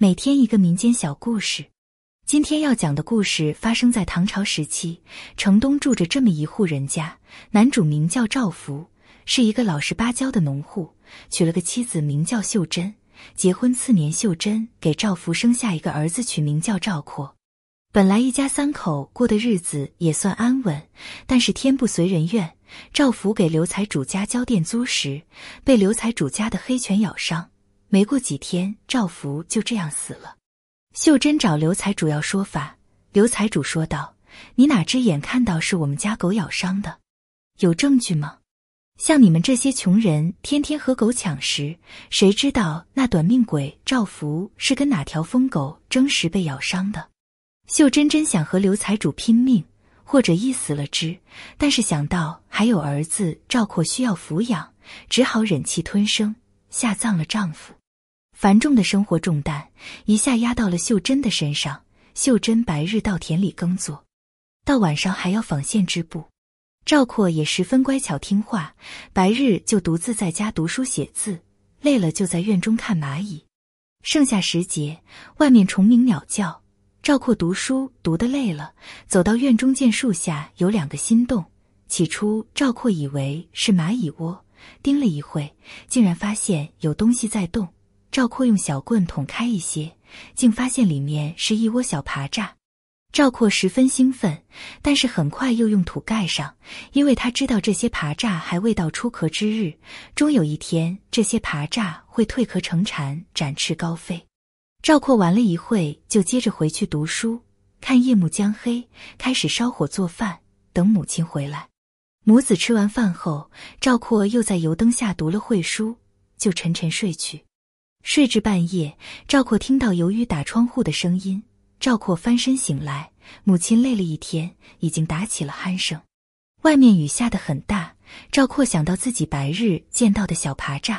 每天一个民间小故事。今天要讲的故事发生在唐朝时期，城东住着这么一户人家，男主名叫赵福，是一个老实巴交的农户，娶了个妻子名叫秀珍。结婚次年，秀珍给赵福生下一个儿子，取名叫赵括。本来一家三口过的日子也算安稳，但是天不随人愿，赵福给刘财主家交店租时，被刘财主家的黑犬咬伤。没过几天，赵福就这样死了。秀珍找刘财主要说法，刘财主说道：“你哪只眼看到是我们家狗咬伤的？有证据吗？像你们这些穷人，天天和狗抢食，谁知道那短命鬼赵福是跟哪条疯狗争食被咬伤的？”秀珍真想和刘财主拼命，或者一死了之，但是想到还有儿子赵括需要抚养，只好忍气吞声，下葬了丈夫。繁重的生活重担一下压到了秀珍的身上。秀珍白日到田里耕作，到晚上还要纺线织布。赵括也十分乖巧听话，白日就独自在家读书写字，累了就在院中看蚂蚁。盛夏时节，外面虫鸣鸟叫，赵括读书读得累了，走到院中见树下有两个新洞。起初，赵括以为是蚂蚁窝，盯了一会，竟然发现有东西在动。赵括用小棍捅开一些，竟发现里面是一窝小爬蚱。赵括十分兴奋，但是很快又用土盖上，因为他知道这些爬蚱还未到出壳之日，终有一天这些爬蚱会蜕壳成蝉，展翅高飞。赵括玩了一会，就接着回去读书。看夜幕将黑，开始烧火做饭，等母亲回来。母子吃完饭后，赵括又在油灯下读了会书，就沉沉睡去。睡至半夜，赵括听到由于打窗户的声音。赵括翻身醒来，母亲累了一天，已经打起了鼾声。外面雨下得很大。赵括想到自己白日见到的小爬蚱，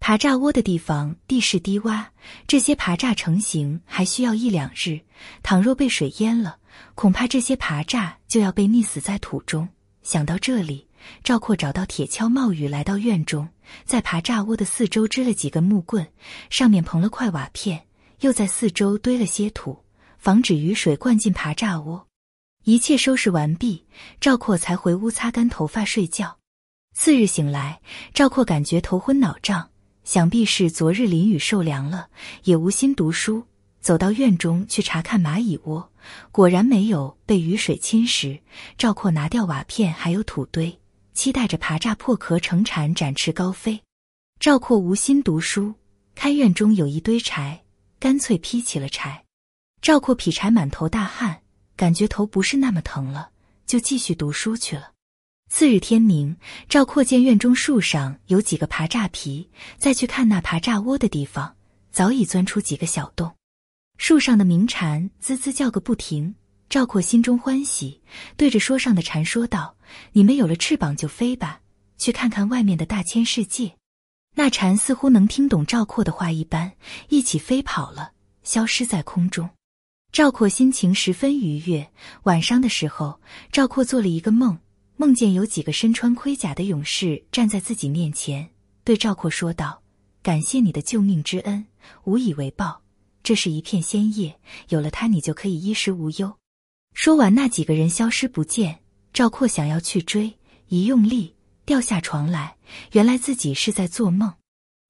爬蚱窝的地方地势低洼，这些爬蚱成型还需要一两日。倘若被水淹了，恐怕这些爬蚱就要被溺死在土中。想到这里。赵括找到铁锹冒雨来到院中，在爬蚱窝的四周支了几根木棍，上面棚了块瓦片，又在四周堆了些土，防止雨水灌进爬蚱窝。一切收拾完毕，赵括才回屋擦干头发睡觉。次日醒来，赵括感觉头昏脑胀，想必是昨日淋雨受凉了，也无心读书，走到院中去查看蚂蚁窝，果然没有被雨水侵蚀。赵括拿掉瓦片，还有土堆。期待着爬蚱破壳成蝉，展翅高飞。赵括无心读书，看院中有一堆柴，干脆劈起了柴。赵括劈柴满头大汗，感觉头不是那么疼了，就继续读书去了。次日天明，赵括见院中树上有几个爬蚱皮，再去看那爬蚱窝的地方，早已钻出几个小洞，树上的鸣蝉滋滋叫个不停。赵括心中欢喜，对着说上的蝉说道：“你们有了翅膀就飞吧，去看看外面的大千世界。”那蝉似乎能听懂赵括的话一般，一起飞跑了，消失在空中。赵括心情十分愉悦。晚上的时候，赵括做了一个梦，梦见有几个身穿盔甲的勇士站在自己面前，对赵括说道：“感谢你的救命之恩，无以为报。这是一片仙叶，有了它，你就可以衣食无忧。”说完，那几个人消失不见。赵括想要去追，一用力掉下床来，原来自己是在做梦。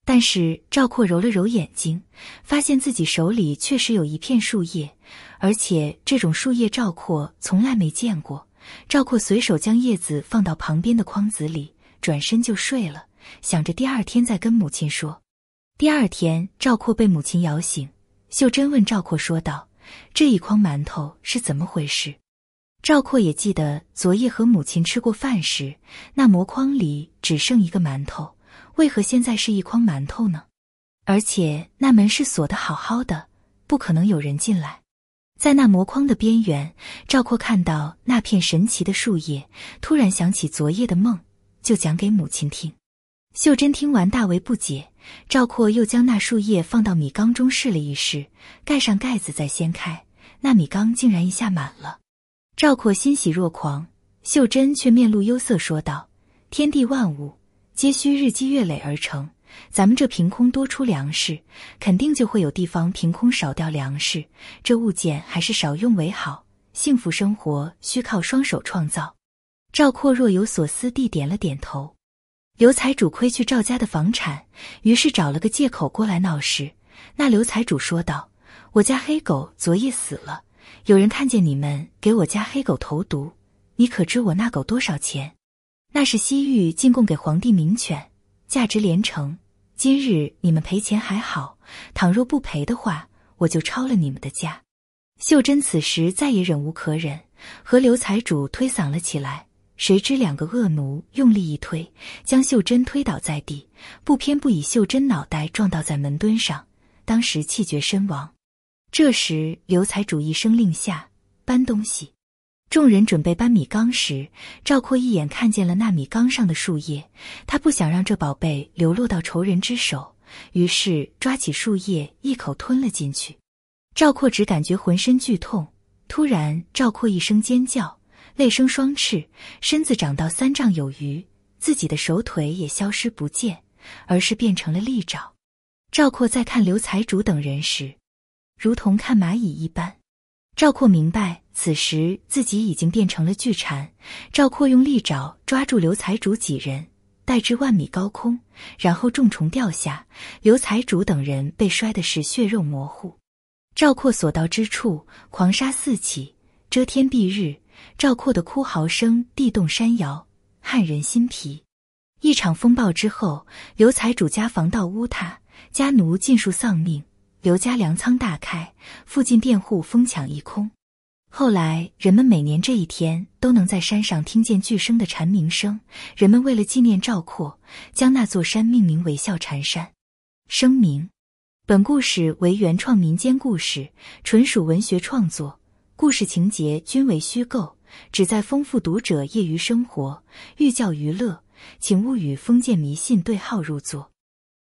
但是赵括揉了揉眼睛，发现自己手里确实有一片树叶，而且这种树叶赵括从来没见过。赵括随手将叶子放到旁边的筐子里，转身就睡了，想着第二天再跟母亲说。第二天，赵括被母亲摇醒，秀珍问赵括说道。这一筐馒头是怎么回事？赵括也记得昨夜和母亲吃过饭时，那魔筐里只剩一个馒头，为何现在是一筐馒头呢？而且那门是锁得好好的，不可能有人进来。在那魔筐的边缘，赵括看到那片神奇的树叶，突然想起昨夜的梦，就讲给母亲听。秀珍听完大为不解。赵括又将那树叶放到米缸中试了一试，盖上盖子再掀开，那米缸竟然一下满了。赵括欣喜若狂，秀珍却面露忧色说道：“天地万物皆需日积月累而成，咱们这凭空多出粮食，肯定就会有地方凭空少掉粮食。这物件还是少用为好。幸福生活需靠双手创造。赵括若有所思地点了点头。刘财主亏去赵家的房产，于是找了个借口过来闹事。那刘财主说道：“我家黑狗昨夜死了，有人看见你们给我家黑狗投毒，你可知我那狗多少钱？那是西域进贡给皇帝名犬，价值连城。今日你们赔钱还好，倘若不赔的话，我就抄了你们的家。”秀珍此时再也忍无可忍，和刘财主推搡了起来。谁知两个恶奴用力一推，将秀珍推倒在地，不偏不倚，秀珍脑袋撞到在门墩上，当时气绝身亡。这时，刘财主一声令下，搬东西。众人准备搬米缸时，赵括一眼看见了那米缸上的树叶，他不想让这宝贝流落到仇人之手，于是抓起树叶一口吞了进去。赵括只感觉浑身剧痛，突然，赵括一声尖叫。泪生双翅，身子长到三丈有余，自己的手腿也消失不见，而是变成了利爪。赵括在看刘财主等人时，如同看蚂蚁一般。赵括明白，此时自己已经变成了巨蝉。赵括用利爪抓住刘财主几人，带至万米高空，然后重重掉下。刘财主等人被摔的是血肉模糊。赵括所到之处，狂沙四起，遮天蔽日。赵括的哭嚎声地动山摇，撼人心脾。一场风暴之后，刘财主家房倒屋塌，家奴尽数丧命，刘家粮仓大开，附近佃户疯抢一空。后来，人们每年这一天都能在山上听见巨声的蝉鸣声。人们为了纪念赵括，将那座山命名为笑蝉山。声明：本故事为原创民间故事，纯属文学创作。故事情节均为虚构，旨在丰富读者业余生活、寓教于乐，请勿与封建迷信对号入座。